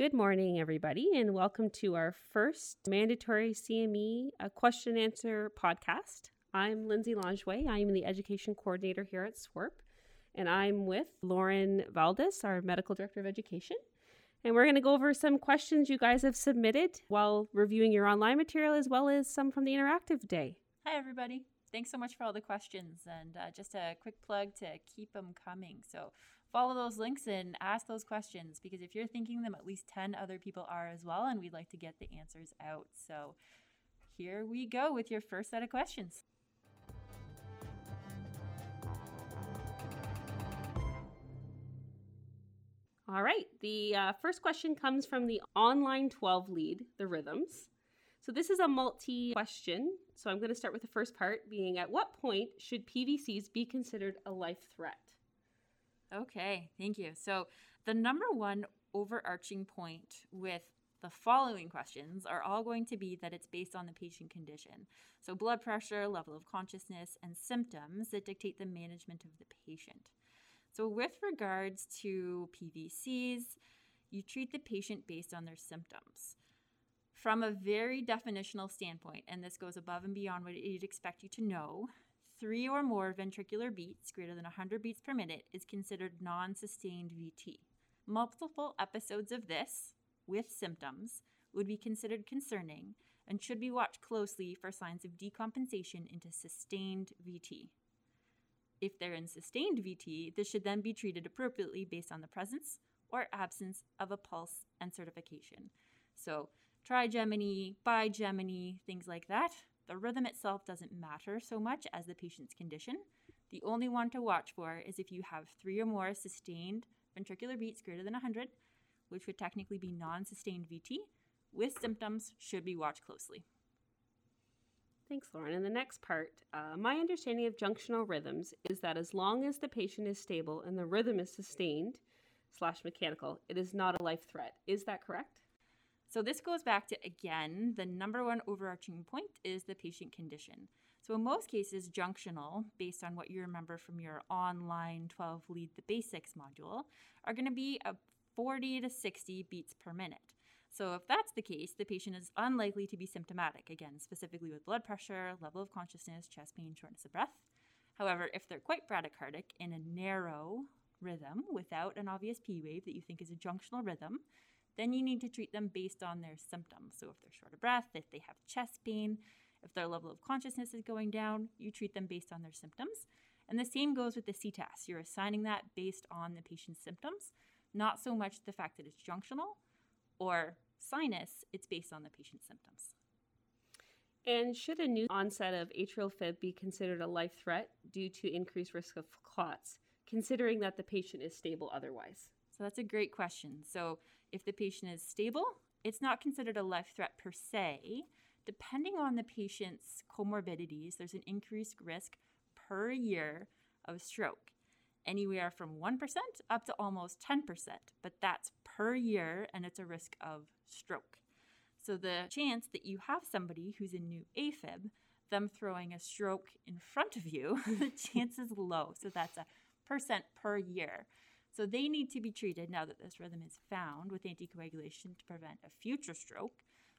Good morning, everybody, and welcome to our first mandatory CME uh, question answer podcast. I'm Lyndsey Longeway. I am the education coordinator here at SWRP, and I'm with Lauren Valdis, our medical director of education. And we're going to go over some questions you guys have submitted while reviewing your online material, as well as some from the interactive day. Hi, everybody. Thanks so much for all the questions. And uh, just a quick plug to keep them coming. So, follow those links and ask those questions because if you're thinking them, at least 10 other people are as well, and we'd like to get the answers out. So here we go with your first set of questions. All right, the uh, first question comes from the online 12 lead, the rhythms. So this is a multi question. So I'm going to start with the first part being at what point should PVCs be considered a life threat? Okay, thank you. So, the number one overarching point with the following questions are all going to be that it's based on the patient condition. So, blood pressure, level of consciousness, and symptoms that dictate the management of the patient. So, with regards to PVCs, you treat the patient based on their symptoms. From a very definitional standpoint, and this goes above and beyond what you'd expect you to know, three or more ventricular beats greater than 100 beats per minute is considered non sustained VT. Multiple episodes of this, with symptoms, would be considered concerning and should be watched closely for signs of decompensation into sustained VT. If they're in sustained VT, this should then be treated appropriately based on the presence or absence of a pulse and certification. So, trigeminy, bigeminy, things like that the rhythm itself doesn't matter so much as the patient's condition. The only one to watch for is if you have three or more sustained ventricular beats greater than 100, which would technically be non sustained VT, with symptoms should be watched closely. Thanks, Lauren. In the next part uh, my understanding of junctional rhythms is that as long as the patient is stable and the rhythm is sustained slash mechanical, it is not a life threat. Is that correct? So this goes back to again, the number one overarching point is the patient condition. So in most cases, junctional, based on what you remember from your online 12 lead the basics module, are going to be a 40 to 60 beats per minute. So if that's the case, the patient is unlikely to be symptomatic, again, specifically with blood pressure, level of consciousness, chest pain, shortness of breath. However, if they're quite bradycardic in a narrow rhythm without an obvious P wave that you think is a junctional rhythm, then you need to treat them based on their symptoms. So if they're short of breath, if they have chest pain, if their level of consciousness is going down, you treat them based on their symptoms. And the same goes with the CTAS. You're assigning that based on the patient's symptoms, not so much the fact that it's junctional or sinus, it's based on the patient's symptoms. And should a new onset of atrial fib be considered a life threat due to increased risk of clots, considering that the patient is stable otherwise? So that's a great question. So if the patient is stable, it's not considered a life threat per se. Depending on the patient's comorbidities, there's an increased risk per year of stroke, anywhere from 1% up to almost 10%, but that's per year and it's a risk of stroke. So the chance that you have somebody who's a new AFib, them throwing a stroke in front of you, the chance is low. So that's a percent per year. So they need to be treated now that this rhythm is found with anticoagulation to prevent a future stroke,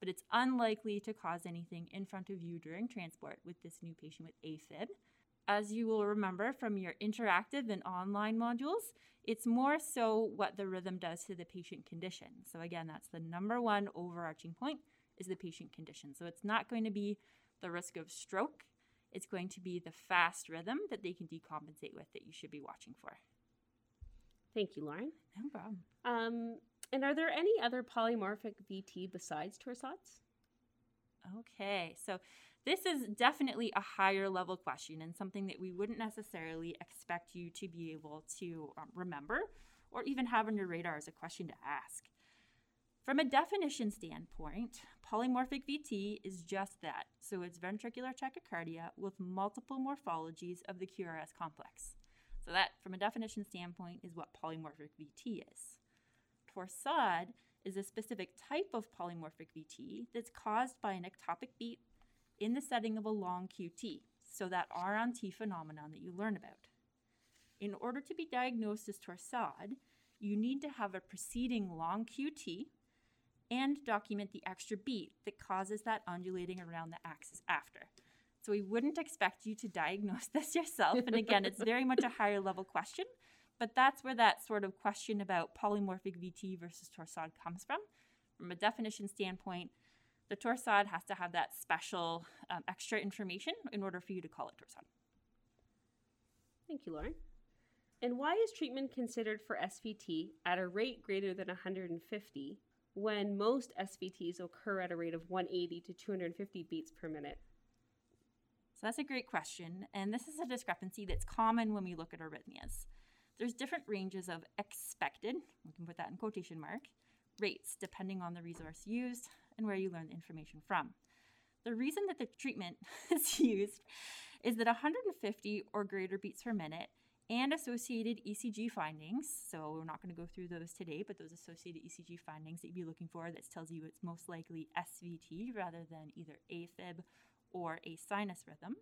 but it's unlikely to cause anything in front of you during transport with this new patient with AFib. As you will remember from your interactive and online modules, it's more so what the rhythm does to the patient condition. So again, that's the number one overarching point is the patient condition. So it's not going to be the risk of stroke, it's going to be the fast rhythm that they can decompensate with that you should be watching for. Thank you, Lauren. No problem. Um, and are there any other polymorphic VT besides torsades? Okay, so this is definitely a higher level question and something that we wouldn't necessarily expect you to be able to um, remember or even have on your radar as a question to ask. From a definition standpoint, polymorphic VT is just that. So it's ventricular tachycardia with multiple morphologies of the QRS complex. So that, from a definition standpoint, is what polymorphic VT is. Torsade is a specific type of polymorphic VT that's caused by an ectopic beat in the setting of a long QT, so that R on T phenomenon that you learn about. In order to be diagnosed as torsade, you need to have a preceding long QT and document the extra beat that causes that undulating around the axis after. So we wouldn't expect you to diagnose this yourself. And again, it's very much a higher level question, but that's where that sort of question about polymorphic VT versus torsade comes from. From a definition standpoint, the torsade has to have that special um, extra information in order for you to call it torsade. Thank you, Lauren. And why is treatment considered for SVT at a rate greater than 150 when most SVTs occur at a rate of 180 to 250 beats per minute? So that's a great question. And this is a discrepancy that's common when we look at arrhythmias. There's different ranges of expected, we can put that in quotation mark, rates depending on the resource used and where you learn the information from. The reason that the treatment is used is that 150 or greater beats per minute and associated ECG findings. So we're not going to go through those today, but those associated ECG findings that you'd be looking for that tells you it's most likely SVT rather than either AFib or a sinus rhythm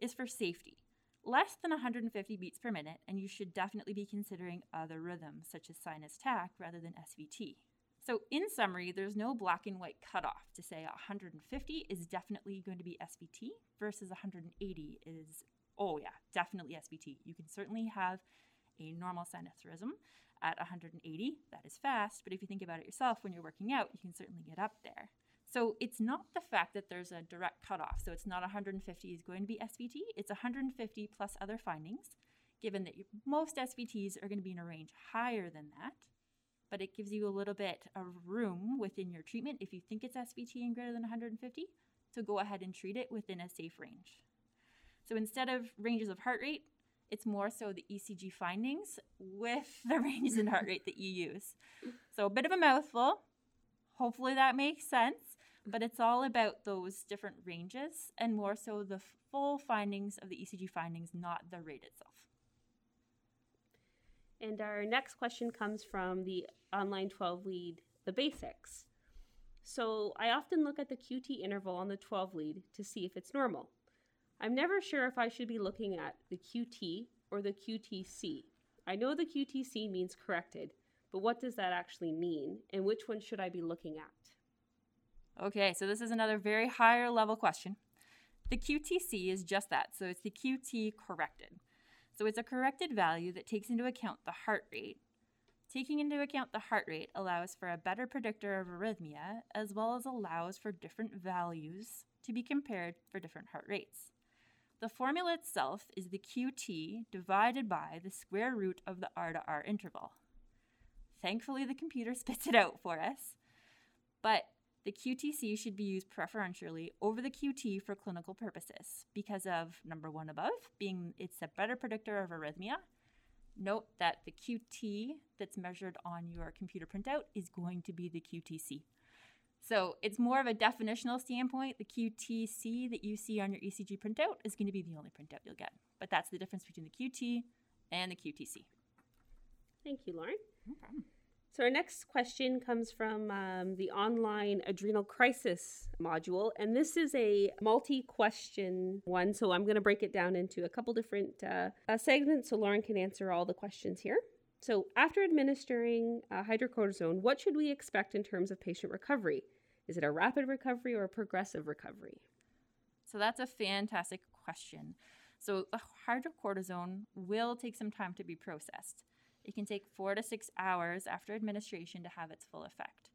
is for safety. Less than 150 beats per minute, and you should definitely be considering other rhythms such as sinus tach rather than SVT. So, in summary, there's no black and white cutoff to say 150 is definitely going to be SVT versus 180 is, oh yeah, definitely SVT. You can certainly have a normal sinus rhythm at 180. That is fast, but if you think about it yourself when you're working out, you can certainly get up there. So it's not the fact that there's a direct cutoff. So it's not 150 is going to be SVT. It's 150 plus other findings, given that most SVTs are going to be in a range higher than that. But it gives you a little bit of room within your treatment if you think it's SVT and greater than 150 to go ahead and treat it within a safe range. So instead of ranges of heart rate, it's more so the ECG findings with the ranges in heart rate that you use. So a bit of a mouthful. Hopefully that makes sense but it's all about those different ranges and more so the full findings of the ECG findings, not the rate itself. And our next question comes from the online 12 lead, the basics. So I often look at the QT interval on the 12 lead to see if it's normal. I'm never sure if I should be looking at the QT or the QTC. I know the QTC means corrected, but what does that actually mean, and which one should I be looking at? Okay, so this is another very higher level question. The QTC is just that, so it's the QT corrected. So it's a corrected value that takes into account the heart rate. Taking into account the heart rate allows for a better predictor of arrhythmia, as well as allows for different values to be compared for different heart rates. The formula itself is the QT divided by the square root of the R to R interval. Thankfully, the computer spits it out for us. But the QTC should be used preferentially over the QT for clinical purposes because of number one above, being it's a better predictor of arrhythmia. Note that the QT that's measured on your computer printout is going to be the QTC. So it's more of a definitional standpoint. The QTC that you see on your ECG printout is going to be the only printout you'll get. But that's the difference between the QT and the QTC. Thank you, Lauren. No problem. So, our next question comes from um, the online adrenal crisis module, and this is a multi question one. So, I'm going to break it down into a couple different uh, uh, segments so Lauren can answer all the questions here. So, after administering uh, hydrocortisone, what should we expect in terms of patient recovery? Is it a rapid recovery or a progressive recovery? So, that's a fantastic question. So, hydrocortisone will take some time to be processed. It can take four to six hours after administration to have its full effect.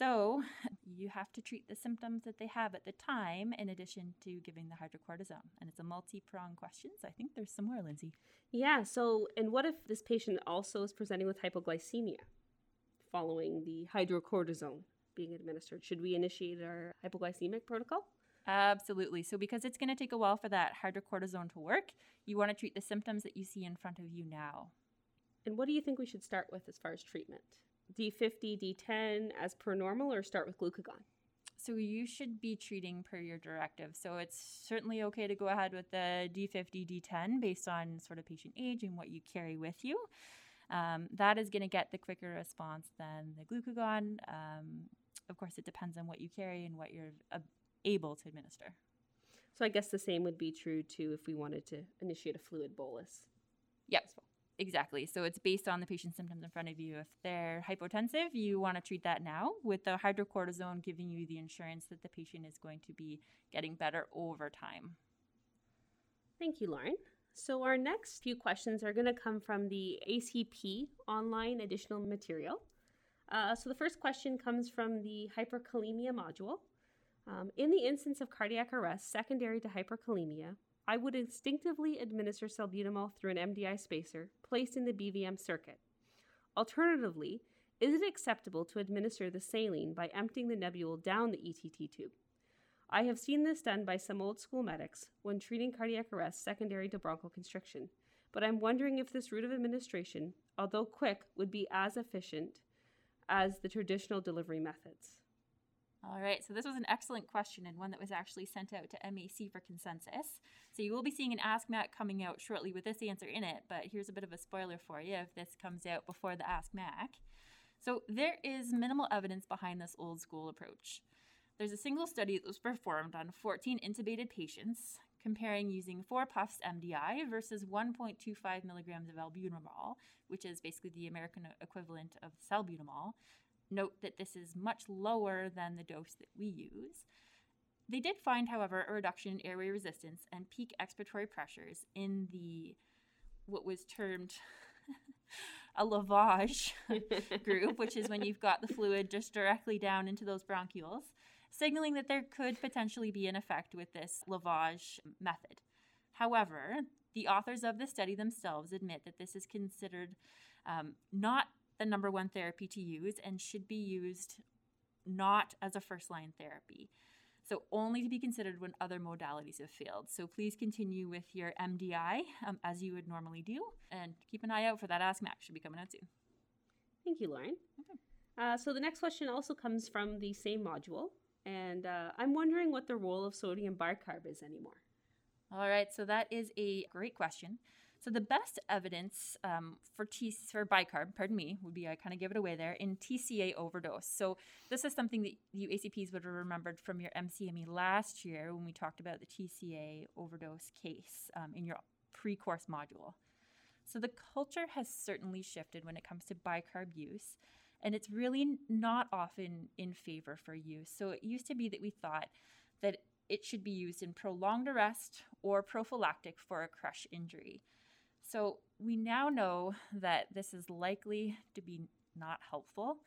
So, you have to treat the symptoms that they have at the time in addition to giving the hydrocortisone. And it's a multi pronged question. So, I think there's some more, Lyndsey. Yeah. So, and what if this patient also is presenting with hypoglycemia following the hydrocortisone being administered? Should we initiate our hypoglycemic protocol? Absolutely. So, because it's going to take a while for that hydrocortisone to work, you want to treat the symptoms that you see in front of you now. And what do you think we should start with as far as treatment? D50, D10 as per normal, or start with glucagon? So you should be treating per your directive. So it's certainly okay to go ahead with the D50, D10 based on sort of patient age and what you carry with you. Um, that is going to get the quicker response than the glucagon. Um, of course, it depends on what you carry and what you're uh, able to administer. So I guess the same would be true too if we wanted to initiate a fluid bolus. Yep. Exactly. So it's based on the patient's symptoms in front of you. If they're hypotensive, you want to treat that now with the hydrocortisone giving you the insurance that the patient is going to be getting better over time. Thank you, Lauren. So, our next few questions are going to come from the ACP online additional material. Uh, so, the first question comes from the hyperkalemia module. Um, in the instance of cardiac arrest secondary to hyperkalemia, I would instinctively administer salbutamol through an MDI spacer placed in the BVM circuit. Alternatively, is it acceptable to administer the saline by emptying the nebule down the ETT tube? I have seen this done by some old school medics when treating cardiac arrest secondary to bronchoconstriction, but I'm wondering if this route of administration, although quick, would be as efficient as the traditional delivery methods. All right, so this was an excellent question and one that was actually sent out to MAC for consensus. So you will be seeing an Ask Mac coming out shortly with this answer in it, but here's a bit of a spoiler for you if this comes out before the Ask Mac. So there is minimal evidence behind this old school approach. There's a single study that was performed on 14 intubated patients comparing using 4 puffs MDI versus 1.25 milligrams of albuterol, which is basically the American equivalent of salbutamol, Note that this is much lower than the dose that we use. They did find, however, a reduction in airway resistance and peak expiratory pressures in the what was termed a lavage group, which is when you've got the fluid just directly down into those bronchioles, signaling that there could potentially be an effect with this lavage method. However, the authors of the study themselves admit that this is considered um, not the number one therapy to use and should be used not as a first line therapy. So, only to be considered when other modalities have failed. So, please continue with your MDI um, as you would normally do and keep an eye out for that Ask Mac. Should be coming out soon. Thank you, Lauren. Okay. Uh, so, the next question also comes from the same module. And uh, I'm wondering what the role of sodium bicarb is anymore. All right, so that is a great question. So the best evidence um, for T for bicarb, pardon me, would be I kind of give it away there in TCA overdose. So this is something that you ACPs would have remembered from your MCME last year when we talked about the TCA overdose case um, in your pre-course module. So the culture has certainly shifted when it comes to bicarb use, and it's really not often in favor for use. So it used to be that we thought that it should be used in prolonged arrest or prophylactic for a crush injury. So we now know that this is likely to be not helpful.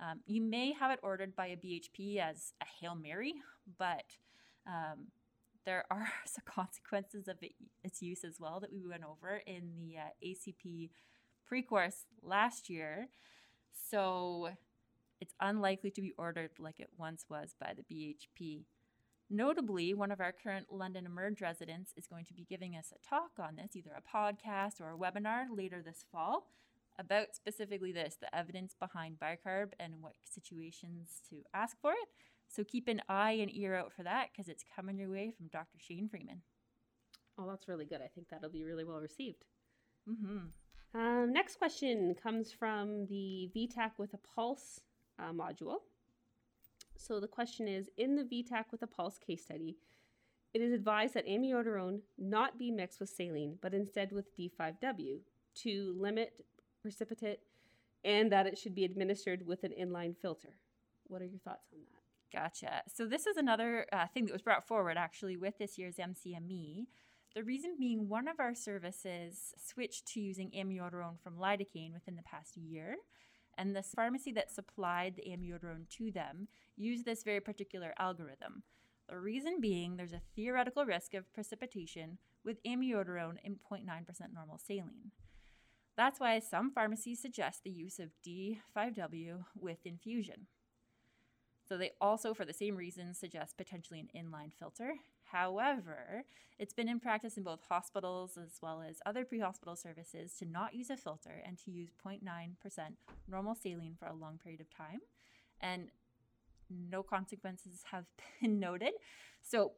Um, you may have it ordered by a BHP as a Hail Mary, but um, there are some consequences of it, its use as well that we went over in the uh, ACP pre course last year. So it's unlikely to be ordered like it once was by the BHP. Notably, one of our current London Emerge residents is going to be giving us a talk on this, either a podcast or a webinar later this fall, about specifically this the evidence behind bicarb and what situations to ask for it. So keep an eye and ear out for that because it's coming your way from Dr. Shane Freeman. Oh, that's really good. I think that'll be really well received. Mm-hmm. Um, next question comes from the VTach with a Pulse uh, module. So the question is In the VTach with a pulse case study, it is advised that amiodarone not be mixed with saline, but instead with D5W to limit precipitate and that it should be administered with an inline filter. What are your thoughts on that? Gotcha. So, this is another uh, thing that was brought forward actually with this year's MCME. The reason being, one of our services switched to using amiodarone from lidocaine within the past year and the pharmacy that supplied the amiodarone to them used this very particular algorithm. The reason being there's a theoretical risk of precipitation with amiodarone in 0.9% normal saline. That's why some pharmacies suggest the use of D5W with infusion. So they also, for the same reasons, suggest potentially an inline filter. However, it's been in practice in both hospitals as well as other pre hospital services to not use a filter and to use 0.9% normal saline for a long period of time. And no consequences have been noted. So,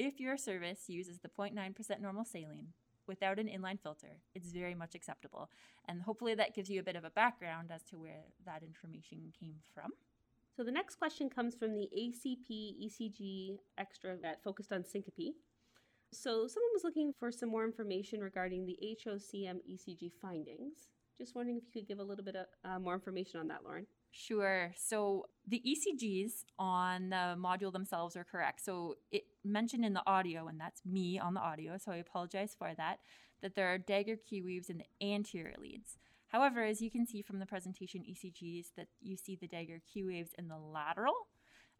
if your service uses the 0.9% normal saline without an inline filter, it's very much acceptable. And hopefully, that gives you a bit of a background as to where that information came from. So the next question comes from the ACP ECG extra that focused on syncope. So, someone was looking for some more information regarding the HOCM ECG findings. Just wondering if you could give a little bit of uh, more information on that, Lauren. Sure. So the ECGs on the module themselves are correct. So it mentioned in the audio, and that's me on the audio, so I apologize for that, that there are dagger Q waves in the anterior leads. However, as you can see from the presentation ECGs, that you see the dagger Q waves in the lateral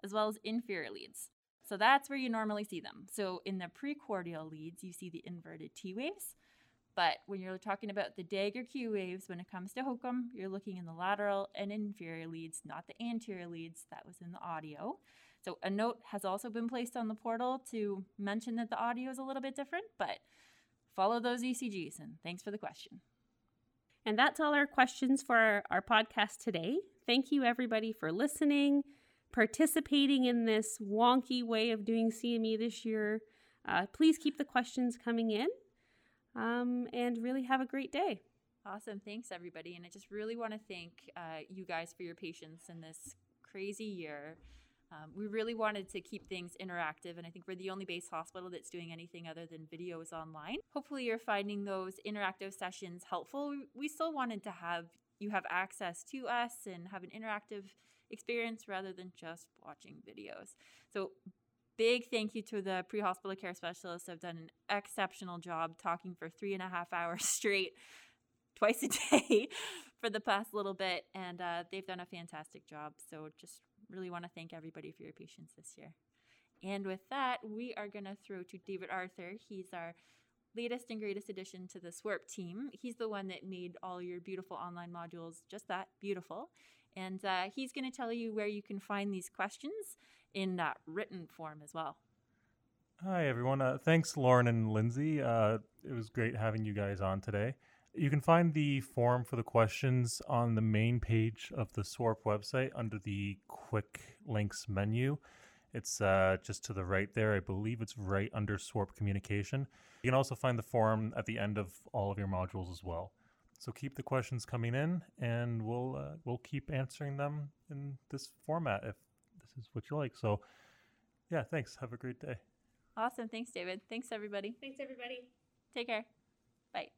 as well as inferior leads. So that's where you normally see them. So in the precordial leads, you see the inverted T waves. But when you're talking about the dagger Q waves, when it comes to HOCM, you're looking in the lateral and inferior leads, not the anterior leads. That was in the audio. So a note has also been placed on the portal to mention that the audio is a little bit different, but follow those ECGs. And thanks for the question. And that's all our questions for our, our podcast today. Thank you, everybody, for listening, participating in this wonky way of doing CME this year. Uh, please keep the questions coming in um, and really have a great day. Awesome. Thanks, everybody. And I just really want to thank uh, you guys for your patience in this crazy year. Um, we really wanted to keep things interactive, and I think we're the only base hospital that's doing anything other than videos online. Hopefully, you're finding those interactive sessions helpful. We, still wanted to have you have access to us and have an interactive experience rather than just watching videos. So, big thank you to the pre hospital care specialists. Have done an exceptional job talking for three and a half hours straight, twice a day, for the past little bit, and uh, they've done a fantastic job. So just really want to thank everybody for your patience this year. And with that, we are going to throw to David Arthur. He's our latest and greatest addition to the SWARP team. He's the one that made all your beautiful online modules just that beautiful. And uh, he's going to tell you where you can find these questions in uh, written form as well. Hi, everyone. Uh, thanks, Lauren and Lyndsey. Uh, it was great having you guys on today. You can find the form for the questions on the main page of the SWRP website under the Quick Links menu. It's uh, just to the right there. I believe it's right under SWRP Communication. You can also find the form at the end of all of your modules as well. So keep the questions coming in, and we'll uh, we'll keep answering them in this format if this is what you like. So, yeah, thanks. Have a great day. Awesome. Thanks, David. Thanks, everybody. Thanks, everybody. Take care. Bye.